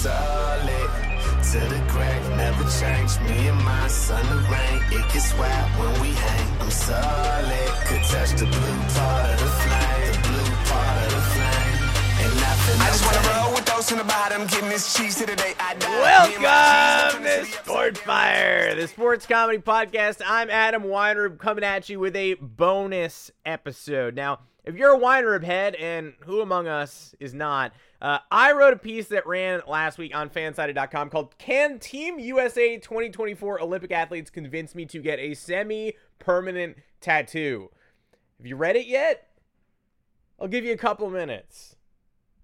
solid to the grave, never change. Me and my son, the rain, it gets wet when we hang. I'm solid, could touch the blue part of the flame, the blue part of the flame. And nothing I just wanna roll with those in the bottom, getting this cheese to the day I die. Welcome to SportFire, the sports comedy podcast. I'm Adam Weinrib coming at you with a bonus episode. Now, if you're a Weinrib head, and who among us is not, uh, I wrote a piece that ran last week on fansided.com called Can Team USA 2024 Olympic Athletes Convince Me to Get a Semi Permanent Tattoo? Have you read it yet? I'll give you a couple minutes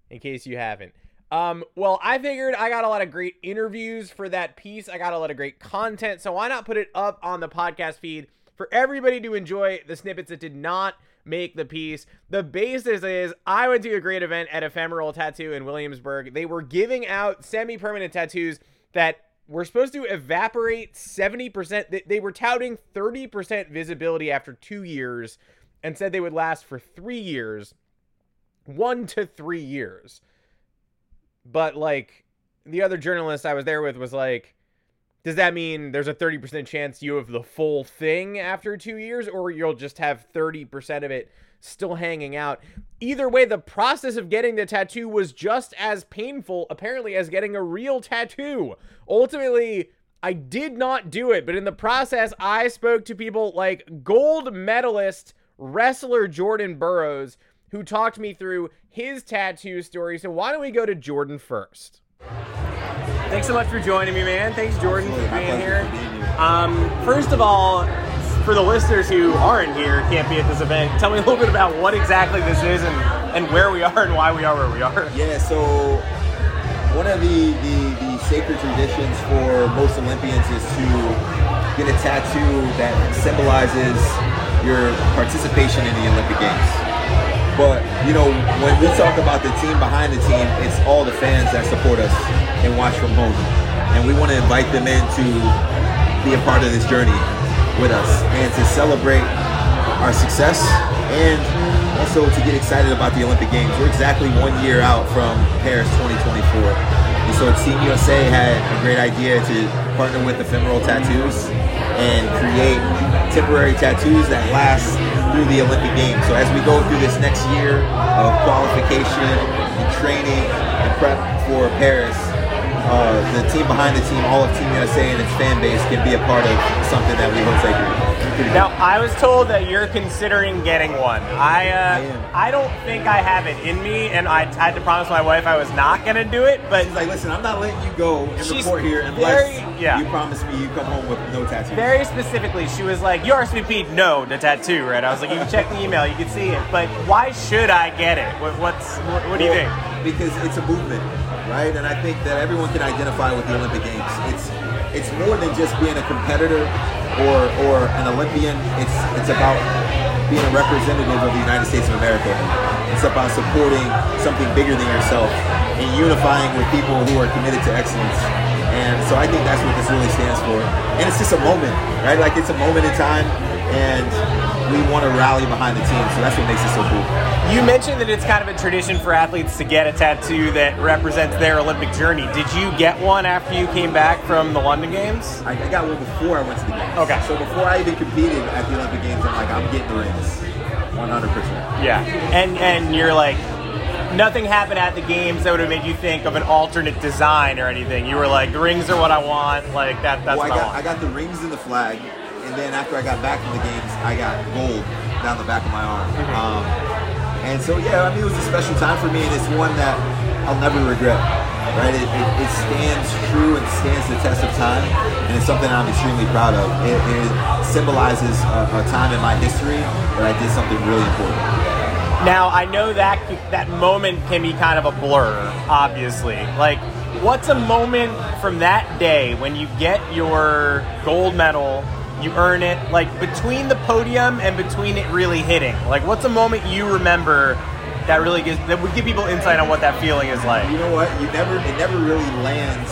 in case you haven't. Um, well, I figured I got a lot of great interviews for that piece. I got a lot of great content. So why not put it up on the podcast feed for everybody to enjoy the snippets that did not make the piece. The basis is I went to a great event at Ephemeral Tattoo in Williamsburg. They were giving out semi permanent tattoos that were supposed to evaporate 70%. They were touting 30% visibility after two years and said they would last for three years, one to three years. But like the other journalist I was there with was like, does that mean there's a 30% chance you have the full thing after two years, or you'll just have 30% of it still hanging out? Either way, the process of getting the tattoo was just as painful, apparently, as getting a real tattoo. Ultimately, I did not do it, but in the process, I spoke to people like gold medalist wrestler Jordan Burroughs, who talked me through his tattoo story. So, why don't we go to Jordan first? Thanks so much for joining me, man. Thanks, Jordan, for being here. Um, first of all, for the listeners who aren't here, can't be at this event, tell me a little bit about what exactly this is and, and where we are and why we are where we are. Yeah, so one of the, the, the sacred traditions for most Olympians is to get a tattoo that symbolizes your participation in the Olympic Games. But you know, when we talk about the team behind the team, it's all the fans that support us and watch from home, and we want to invite them in to be a part of this journey with us and to celebrate our success and also to get excited about the Olympic Games. We're exactly one year out from Paris 2024. And so Team USA had a great idea to partner with Ephemeral Tattoos and create temporary tattoos that last through the Olympic Games. So as we go through this next year of qualification and training and prep for Paris, uh, the team behind the team, all of Team USA and its fan base can be a part of something that we hope they can. Now, I was told that you're considering getting one. I uh, I, I, don't think I have it in me, and I had to promise my wife I was not going to do it. But she's like, listen, I'm not letting you go and report here unless very, yeah. you promise me you come home with no tattoo. Very specifically, she was like, you RSVP'd no to tattoo, right? I was like, you can check the email, you can see it. But why should I get it? What, what's what, what do you think? Because it's a movement, right? And I think that everyone can identify with the Olympic Games. It's it's more than just being a competitor or or an Olympian. It's it's about being a representative of the United States of America. It's about supporting something bigger than yourself and unifying with people who are committed to excellence. And so I think that's what this really stands for. And it's just a moment, right? Like it's a moment in time and we want to rally behind the team. So that's what makes it so cool. You mentioned that it's kind of a tradition for athletes to get a tattoo that represents their Olympic journey. Did you get one after you came back from the London Games? I, I got one before I went to the games. Okay. So before I even competed at the Olympic Games, I'm like, I'm getting the rings, 100%. Yeah, and and you're like, nothing happened at the games that would have made you think of an alternate design or anything. You were like, the rings are what I want. Like that. That's well, I got. I, I got the rings and the flag and then after I got back from the games, I got gold down the back of my arm. Mm-hmm. Um, and so, yeah, I mean, it was a special time for me, and it's one that I'll never regret. Right? It, it, it stands true and stands the test of time, and it's something I'm extremely proud of. It, it symbolizes a, a time in my history that I did something really important. Now I know that that moment can be kind of a blur, obviously. Like, what's a moment from that day when you get your gold medal you earn it like between the podium and between it really hitting. Like what's a moment you remember that really gives that would give people insight on what that feeling is like? You know what? You never it never really lands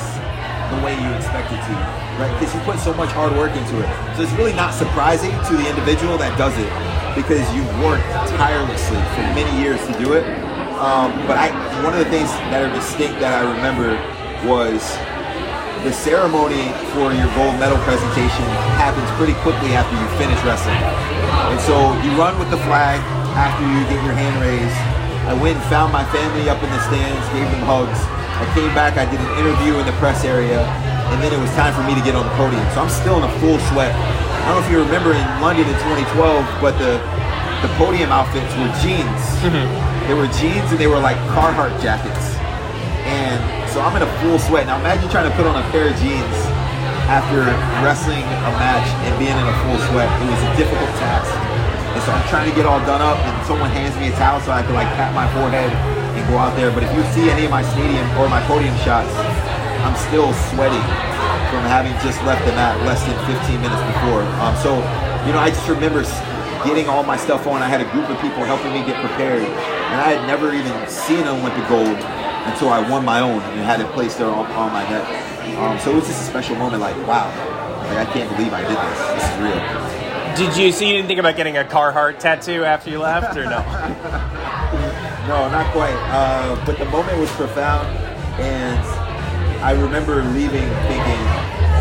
the way you expect it to right? Because you put so much hard work into it. So it's really not surprising to the individual that does it because you've worked tirelessly for many years to do it. Um, but I one of the things that are distinct that I remember was the ceremony for your gold medal presentation happens pretty quickly after you finish wrestling. And so you run with the flag after you get your hand raised. I went and found my family up in the stands, gave them hugs. I came back, I did an interview in the press area, and then it was time for me to get on the podium. So I'm still in a full sweat. I don't know if you remember in London in 2012, but the the podium outfits were jeans. Mm-hmm. They were jeans and they were like Carhartt jackets. So I'm in a full sweat. Now imagine trying to put on a pair of jeans after wrestling a match and being in a full sweat. It was a difficult task. And so I'm trying to get all done up and someone hands me a towel so I can like pat my forehead and go out there. But if you see any of my stadium or my podium shots, I'm still sweating from having just left the mat less than 15 minutes before. Um, so, you know, I just remember getting all my stuff on. I had a group of people helping me get prepared, and I had never even seen Olympic gold until I won my own and had it placed there on, on my neck. Um, so it was just a special moment. Like, wow, like I can't believe I did this. This is real. Did you so you didn't think about getting a Carhartt tattoo after you left, or no? No, not quite. Uh, but the moment was profound, and I remember leaving thinking,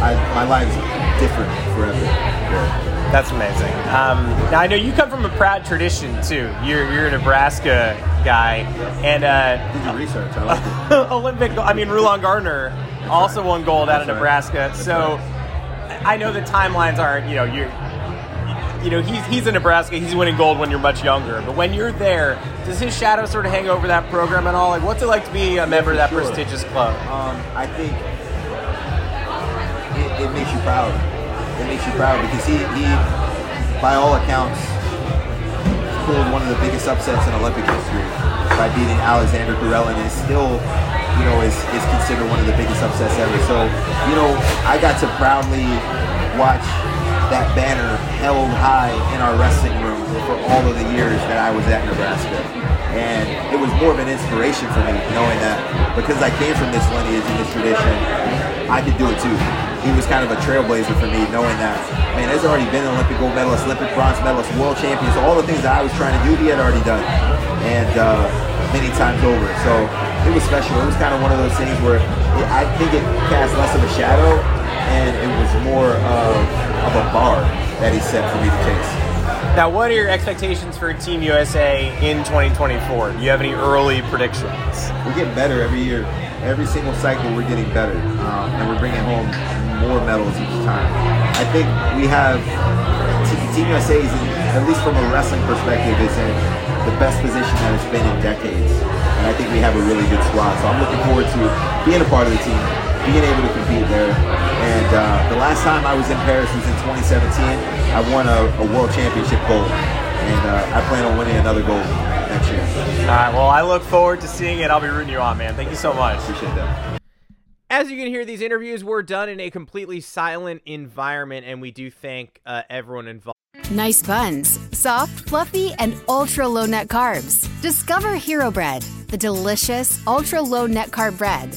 I, my life's different forever. Yeah. That's amazing. Um, now I know you come from a proud tradition too. You're you're a Nebraska guy, and uh, Did your research? I like it. Olympic. I mean, Rulon Gardner also won gold out of That's right. Nebraska. So I know the timelines aren't. You know, you you know he's he's in Nebraska. He's winning gold when you're much younger. But when you're there, does his shadow sort of hang over that program at all? Like, what's it like to be a member of that sure. prestigious club? Um, I think it, it makes you proud. It makes you proud because he, he, by all accounts, pulled one of the biggest upsets in Olympic history by beating Alexander Karelin and still, you know, is, is considered one of the biggest upsets ever. So, you know, I got to proudly watch that banner held high in our wrestling room for all of the years that I was at Nebraska. And it was more of an inspiration for me knowing that because I came from this lineage and this tradition, I could do it too. He was kind of a trailblazer for me knowing that, man, there's already been an Olympic gold medalist, Olympic bronze medalist, world champion. So all the things that I was trying to do, he had already done. And uh, many times over. So it was special. It was kind of one of those things where it, I think it cast less of a shadow and it was more of, of a bar that he set for me to chase. Now, what are your expectations for Team USA in 2024? Do you have any early predictions? We're getting better every year. Every single cycle, we're getting better, um, and we're bringing home more medals each time. I think we have Team USA is, in, at least from a wrestling perspective, is in the best position that it's been in decades, and I think we have a really good squad. So I'm looking forward to being a part of the team, being able to compete there. And uh, the last time I was in Paris was in 2017. I won a, a world championship gold, and uh, I plan on winning another gold. All right. Well, I look forward to seeing it. I'll be rooting you on, man. Thank you so much. Appreciate that. As you can hear, these interviews were done in a completely silent environment, and we do thank uh, everyone involved. Nice buns, soft, fluffy, and ultra low net carbs. Discover Hero Bread, the delicious ultra low net carb bread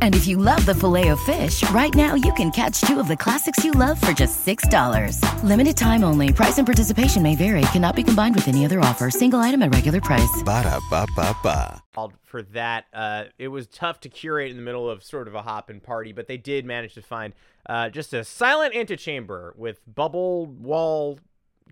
And if you love the filet of fish, right now you can catch two of the classics you love for just $6. Limited time only. Price and participation may vary. Cannot be combined with any other offer. Single item at regular price. Ba-da-ba-ba-ba. for that. Uh, it was tough to curate in the middle of sort of a hop and party, but they did manage to find uh, just a silent antechamber with bubble wall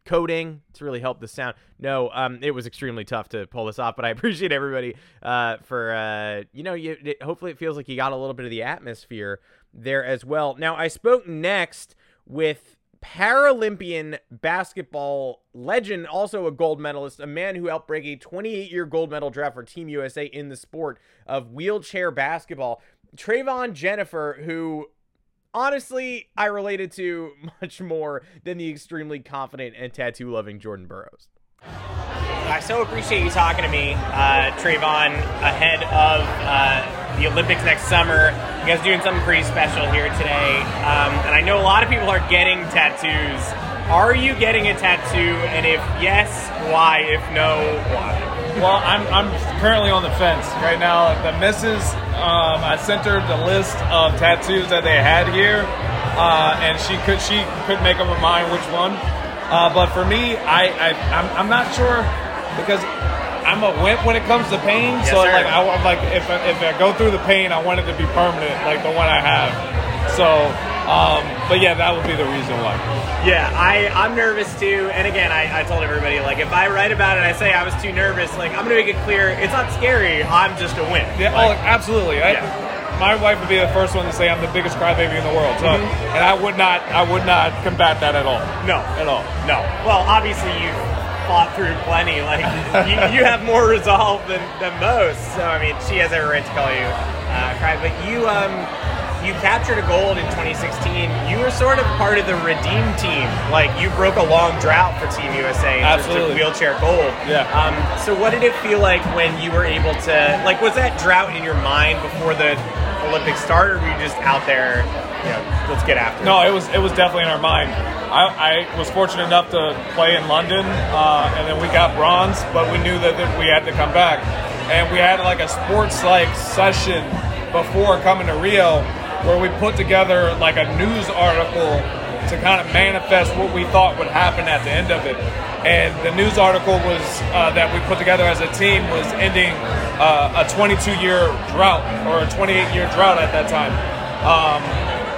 coating to really help the sound. No, um, it was extremely tough to pull this off, but I appreciate everybody uh, for uh, you know, you it, hopefully it feels like you got a little bit of the atmosphere there as well. Now I spoke next with Paralympian basketball legend, also a gold medalist, a man who helped break a 28 year gold medal drought for Team USA in the sport of wheelchair basketball. Trevon Jenifer, who honestly, I related to much more than the extremely confident and tattoo loving Jordan Burroughs. I so appreciate you talking to me, uh, Trevon, ahead of uh, the Olympics next summer. You guys are doing something pretty special here today. Um, and I know a lot of people are getting tattoos. Are you getting a tattoo? And if yes, why? If no, why? Well, I'm, I'm currently on the fence right now. The missus, um, I sent her the list of tattoos that they had here, uh, and she could she couldn't make up her mind which one. Uh, but for me, I, I I'm, I'm not sure because I'm a wimp when it comes to pain. Yes, so sir. like I I'm like if I, if I go through the pain, I want it to be permanent, like the one I have. So, um, but yeah, that would be the reason why. Yeah, I, I'm nervous too. And again, I, I told everybody, like, if I write about it I say I was too nervous, like, I'm going to make it clear it's not scary. I'm just a wimp. Yeah, Like, oh, absolutely. I, Yeah. My wife would be the first one to say I'm the biggest crybaby in the world. So, Mm-hmm. and I would not, I would not combat that at all. No, At all. no. Well, obviously you fought through plenty. Like you, you have more resolve than, than most. So I mean, she has every right to call you uh, cry. But you, um, you captured a gold in 2016. You were sort of part of the redeem team. Like you broke a long drought for Team USA and Absolutely. wheelchair gold. Yeah. Um, so what did it feel like when you were able to? Like, was that drought in your mind before the Olympics started? Or were you just out there? You know, let's get after it. No, it was it was definitely in our mind. I, I was fortunate enough to play in London, uh, and then we got bronze, but we knew that, that we had to come back, and we had like a sports like session before coming to Rio, where we put together like a news article to kind of manifest what we thought would happen at the end of it. And the news article was uh, that we put together as a team was ending uh, a 22-year drought or a 28-year drought at that time. Um,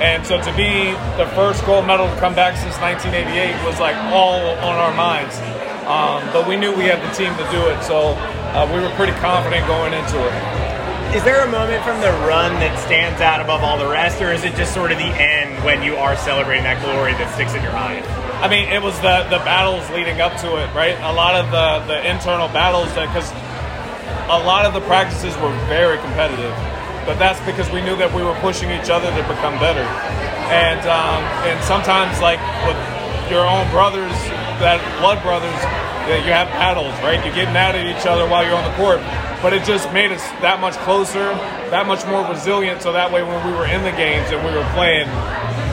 and so to be the first gold medal to come back since 1988 was like all on our minds. Um, but we knew we had the team to do it, so uh, we were pretty confident going into it. Is there a moment from the run that stands out above all the rest, or is it just sort of the end when you are celebrating that glory that sticks in your mind? I mean, it was the the battles leading up to it, right? A lot of the the internal battles that because a lot of the practices were very competitive, but that's because we knew that we were pushing each other to become better, and um, and sometimes like with your own brothers, that blood brothers, you have battles, right? You're getting out at each other while you're on the court, but it just made us that much closer, that much more resilient. So that way, when we were in the games and we were playing,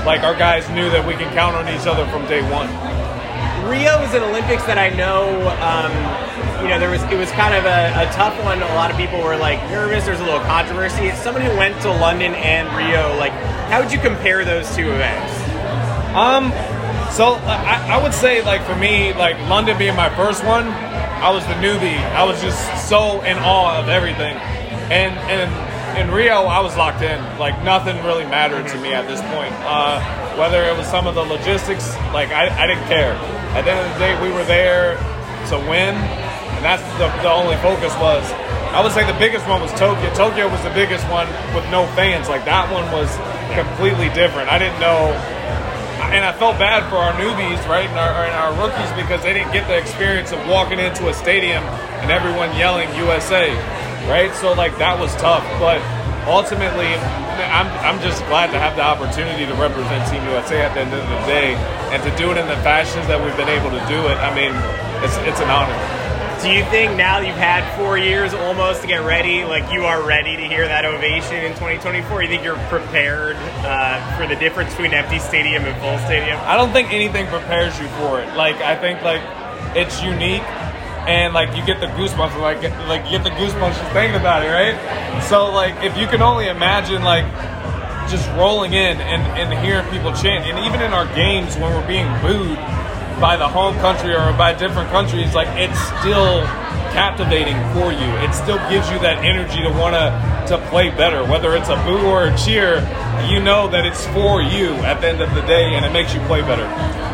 like our guys knew that we can count on each other from day one. Rio is an Olympics that I know. Um, you know, there was it was kind of a, a tough one. A lot of people were like nervous. There's a little controversy. As someone who went to London and Rio, like, how would you compare those two events? Um, so I, I would say like for me, like London being my first one, I was the newbie. I was just so in awe of everything, and and in Rio I was locked in. Like nothing really mattered to me at this point. Uh, whether it was some of the logistics, like I, I didn't care. At the end of the day, we were there to win, and that's the, the only focus was. I would say the biggest one was Tokyo. Tokyo was the biggest one with no fans. Like that one was completely different. I didn't know and I felt bad for our newbies, right, and our, and our rookies because they didn't get the experience of walking into a stadium and everyone yelling USA, right? So like that was tough, but ultimately, I'm, I'm just glad to have the opportunity to represent Team USA at the end of the day and to do it in the fashions that we've been able to do it. I mean, it's it's an honor. Do you think now that you've had four years almost to get ready, like you are ready to hear that ovation in 2024? You think you're prepared uh, for the difference between empty stadium and full stadium? I don't think anything prepares you for it. Like I think like it's unique, and like you get the goosebumps, like like you get the goosebumps just thinking about it, right? So like if you can only imagine like just rolling in and, and hearing people chant, and even in our games when we're being booed by the home country or by different countries, like it's still captivating for you. It still gives you that energy to want to to play better. Whether it's a boo or a cheer, you know that it's for you at the end of the day, and it makes you play better.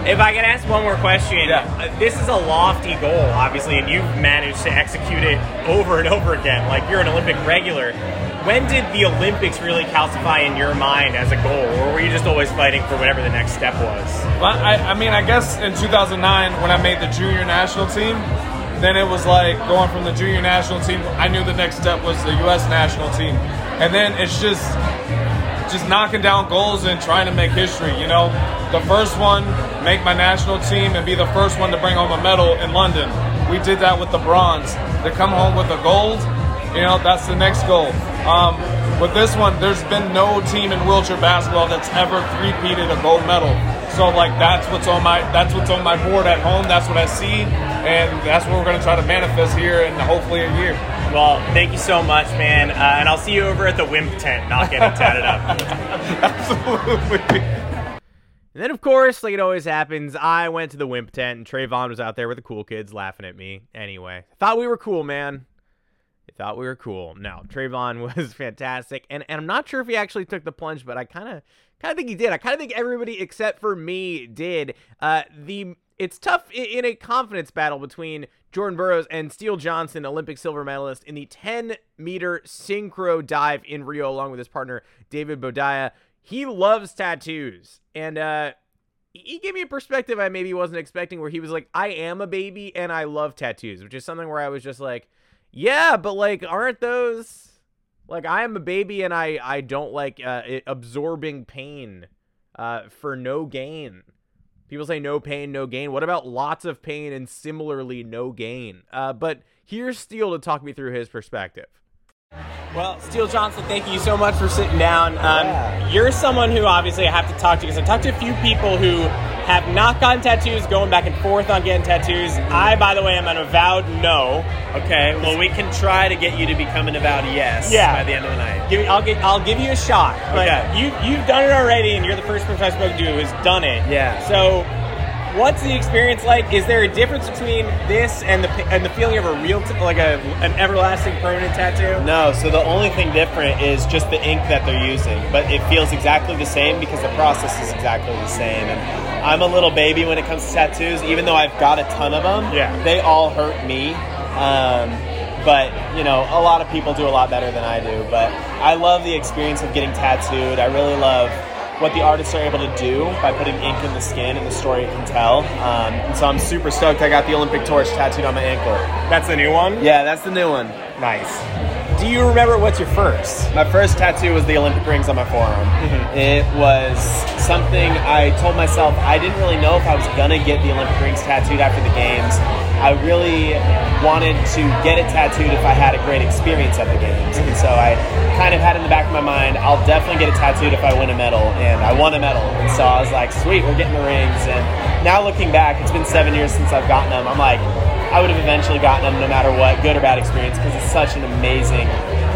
If I could ask one more question, Yeah. uh, this is a lofty goal, obviously, and you've managed to execute it over and over again. Like you're an Olympic regular. When did the Olympics really calcify in your mind as a goal, or were you just always fighting for whatever the next step was? Well, I, I mean, I guess in 2009 when I made the junior national team, then it was like going from the junior national team. I knew the next step was the U.S. national team, and then it's just just knocking down goals and trying to make history. You know, the first one, make my national team and be the first one to bring home a medal in London. We did that with the bronze. To come home with a gold, you know, that's the next goal. Um, with this one, there's been no team in wheelchair basketball that's ever three-peated a gold medal. So like that's what's on my that's what's on my board at home. That's what I see, and that's what we're going to try to manifest here in hopefully a year. Well, thank you so much, man, uh, and I'll see you over at the Wimp tent, not getting tatted up. Absolutely. And then, of course, like it always happens, I went to the Wimp tent, and Trevon was out there with the cool kids laughing at me. Anyway, thought we were cool, man. Thought we were cool. No, Trevon was fantastic, and and I'm not sure if he actually took the plunge, but I kind of kind of think he did. I kind of think everybody except for me did. Uh, the it's tough in, in a confidence battle between Jordan Burroughs and Steele Johnson, Olympic silver medalist in the 10 meter synchro dive in Rio, along with his partner David Boudia. He loves tattoos, and uh, he gave me a perspective I maybe wasn't expecting, where he was like, "I am a baby and I love tattoos," which is something where I was just like, "Yeah, but like, aren't those?" Like I am a baby and I I don't like uh, it, absorbing pain uh, for no gain. People say no pain, no gain. What about lots of pain and similarly no gain? Uh, but here's Steele to talk me through his perspective. Well, Steele Johnson, thank you so much for sitting down. Um, You're someone who obviously I have to talk to because I talked to a few people who have not gotten tattoos, going back and forth on getting tattoos. I, by the way, am an avowed no. Okay, well, we can try to get you to become an avowed yes Yeah. by the end of the night. Give, I'll get, I'll give you a shot. Okay. you, you've done it already, and you're the first person I spoke to who has done it. Yeah. So, what's the experience like? Is there a difference between this and the and the feeling of a real, t- like a an everlasting permanent tattoo? No, so the only thing different is just the ink that they're using, but it feels exactly the same because the process is exactly the same. And I'm a little baby when it comes to tattoos, even though I've got a ton of them. Yeah. they all hurt me. Um, but you know, a lot of people do a lot better than I do. But I love the experience of getting tattooed. I really love what the artists are able to do by putting ink in the skin and the story it can tell. Um, and so I'm super stoked. I got the Olympic torch tattooed on my ankle. That's the new one. Yeah, that's the new one. Nice. Do you remember what's your first? My first tattoo was the Olympic rings on my forearm. Mm-hmm. It was something I told myself I didn't really know if I was gonna get the Olympic rings tattooed after the games. I really wanted to get it tattooed if I had a great experience at the games. And so I kind of had in the back of my mind, I'll definitely get it tattooed if I win a medal. And I won a medal. And so I was like, sweet, we're getting the rings. And now looking back, it's been seven years since I've gotten them. I'm like, I would have eventually gotten them no matter what, good or bad experience, because it's such an amazing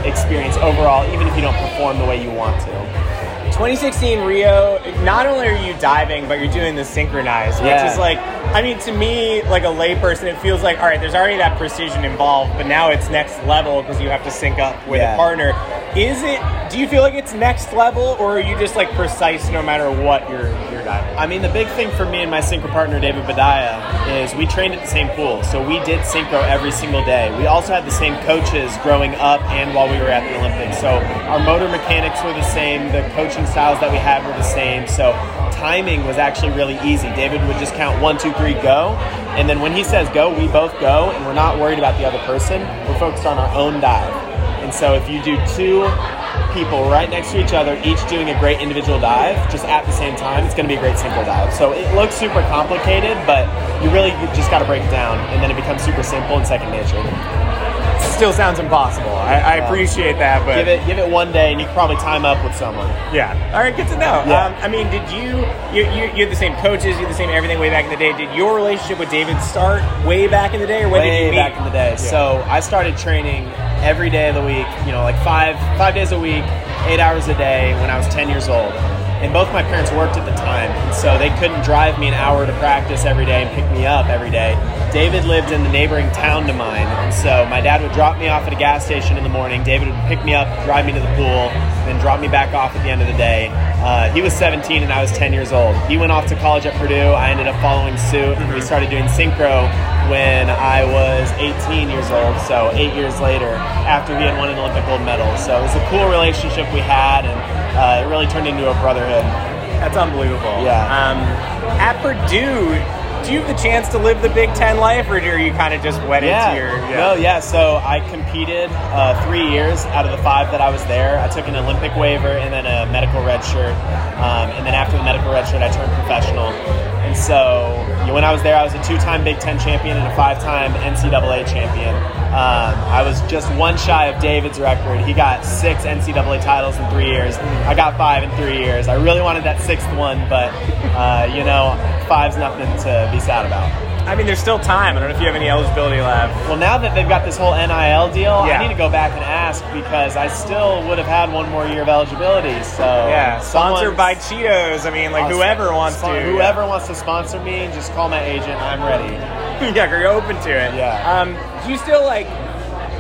experience overall, even if you don't perform the way you want to. 2016 Rio, not only are you diving, but you're doing the synchronized, which Yeah. is like, I mean, to me, like a layperson, it feels like, all right, there's already that precision involved, but now it's next level because you have to sync up with Yeah. a partner. Is it, do you feel like it's next level, or are you just like precise no matter what you're, you're? I mean, the big thing for me and my synchro partner, David Boudia, is we trained at the same pool. So we did synchro every single day. We also had the same coaches growing up and while we were at the Olympics. So our motor mechanics were the same, the coaching styles that we had were the same. So timing was actually really easy. David would just count one, two, three, go. And then when he says go, we both go, and we're not worried about the other person. We're focused on our own dive. And so if you do two people right next to each other, each doing a great individual dive, just at the same time, it's going to be a great synchro dive. So it looks super complicated, but you really just got to break it down, and then it becomes super simple and second nature. Still sounds impossible. I, I appreciate that, but Give it, give it one day, and you can probably time up with someone. Yeah. All right. Good to know. Yeah. Um, I mean, did you, you you you had the same coaches, you had the same everything way back in the day? Did your relationship with David start way back in the day, or when did you meet? back in the day. So I started training every day of the week. You know, like five five days a week, eight hours a day when I was ten years old. And both my parents worked at the time, and so they couldn't drive me an hour to practice every day and pick me up every day. David lived in the neighboring town to mine, and so my dad would drop me off at a gas station in the morning. David would pick me up, drive me to the pool, and then drop me back off at the end of the day. Uh, he was 17 and I was 10 years old. He went off to college at Purdue. I ended up following suit. and We started doing synchro when I was 18 years old, so eight years later, after he had won an Olympic gold medal. So it was a cool relationship we had, and uh, it really turned into a brotherhood. That's unbelievable. Yeah. Um, at Purdue, do you have the chance to live the Big Ten life, or are you kind of just wed yeah. into your? No, yeah. So I competed uh, three years out of the five that I was there. I took an Olympic waiver and then a medical red shirt, um, and then after the medical red shirt, I turned professional. And so when I was there, I was a two-time Big Ten champion and a five-time NCAA champion. Um, I was just one shy of David's record. He got six NCAA titles in three years. I got five in three years. I really wanted that sixth one, but uh, you know, five's nothing to be sad about. I mean, there's still time. I don't know if you have any eligibility left. Well, now that they've got this whole NIL deal, Yeah. I need to go back and ask because I still would have had one more year of eligibility. So Yeah, sponsored by Cheetos. I mean, like I'll whoever wons spon- to. Whoever wants to sponsor me, just call my agent. I'm ready. yeah, you're open to it. Yeah. Um, do you still like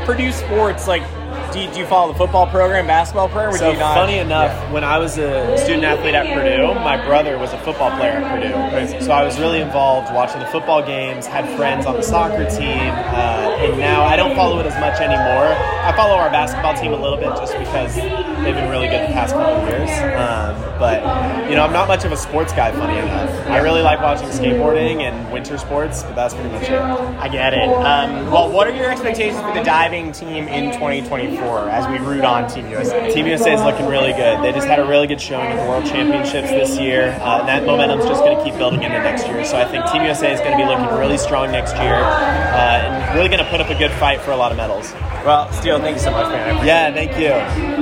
Purdue's sports? Like, do you, do you follow the football program, basketball program? Or So do you not? funny enough, when I was a student athlete at Purdue, my brother was a football player at Purdue. So I was really involved watching the football games, had friends on the soccer team, uh, and now I don't follow it as much anymore. I follow our basketball team a little bit just because they've been really good the past couple of years. Um, but you know, I'm not much of a sports guy. Funny enough, I really like watching skateboarding and winter sports, but that's pretty much it. I get it. Um, well, what are your expectations for the diving team in 2024 as we root on Team USA? Team USA is looking really good. They just had a really good showing at the World Championships this year, uh, and that momentum's just going to keep building into next year. So I think Team USA is going to be looking really strong next year, uh, and really going to put up a good fight for a lot of medals. Well, Steele, thank you so much, man. Yeah, thank you.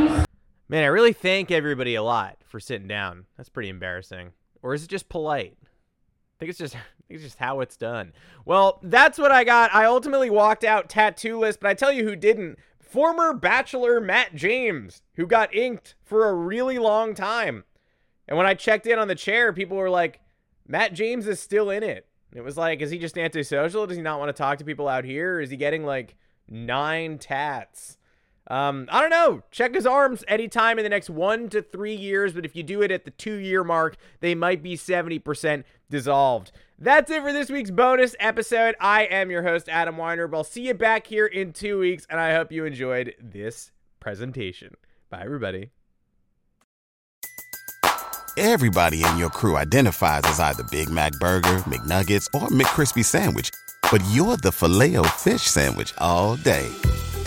Man, I really thank everybody a lot for sitting down. That's pretty embarrassing. Or is it just polite? I think it's just I think it's just how it's done. Well, that's what I got. I ultimately walked out tattoo-less, but I tell you who didn't. Former bachelor Matt James, who got inked for a really long time. And when I checked in on the chair, people were like, Matt James is still in it. It was like, is he just antisocial? Does he not want to talk to people out here? Is he getting like nine tats? Um, I don't know. Check his arms anytime in the next one to three years, but if you do it at the two year mark, they might be 70% dissolved. That's it for this week's bonus episode. I am your host, Adam Weinrib. I'll see you back here in two weeks, and I hope you enjoyed this presentation. Bye, everybody. Everybody in your crew identifies as either Big Mac Burger, McNuggets, or McCrispy Sandwich. But you're the filet fish Sandwich all day.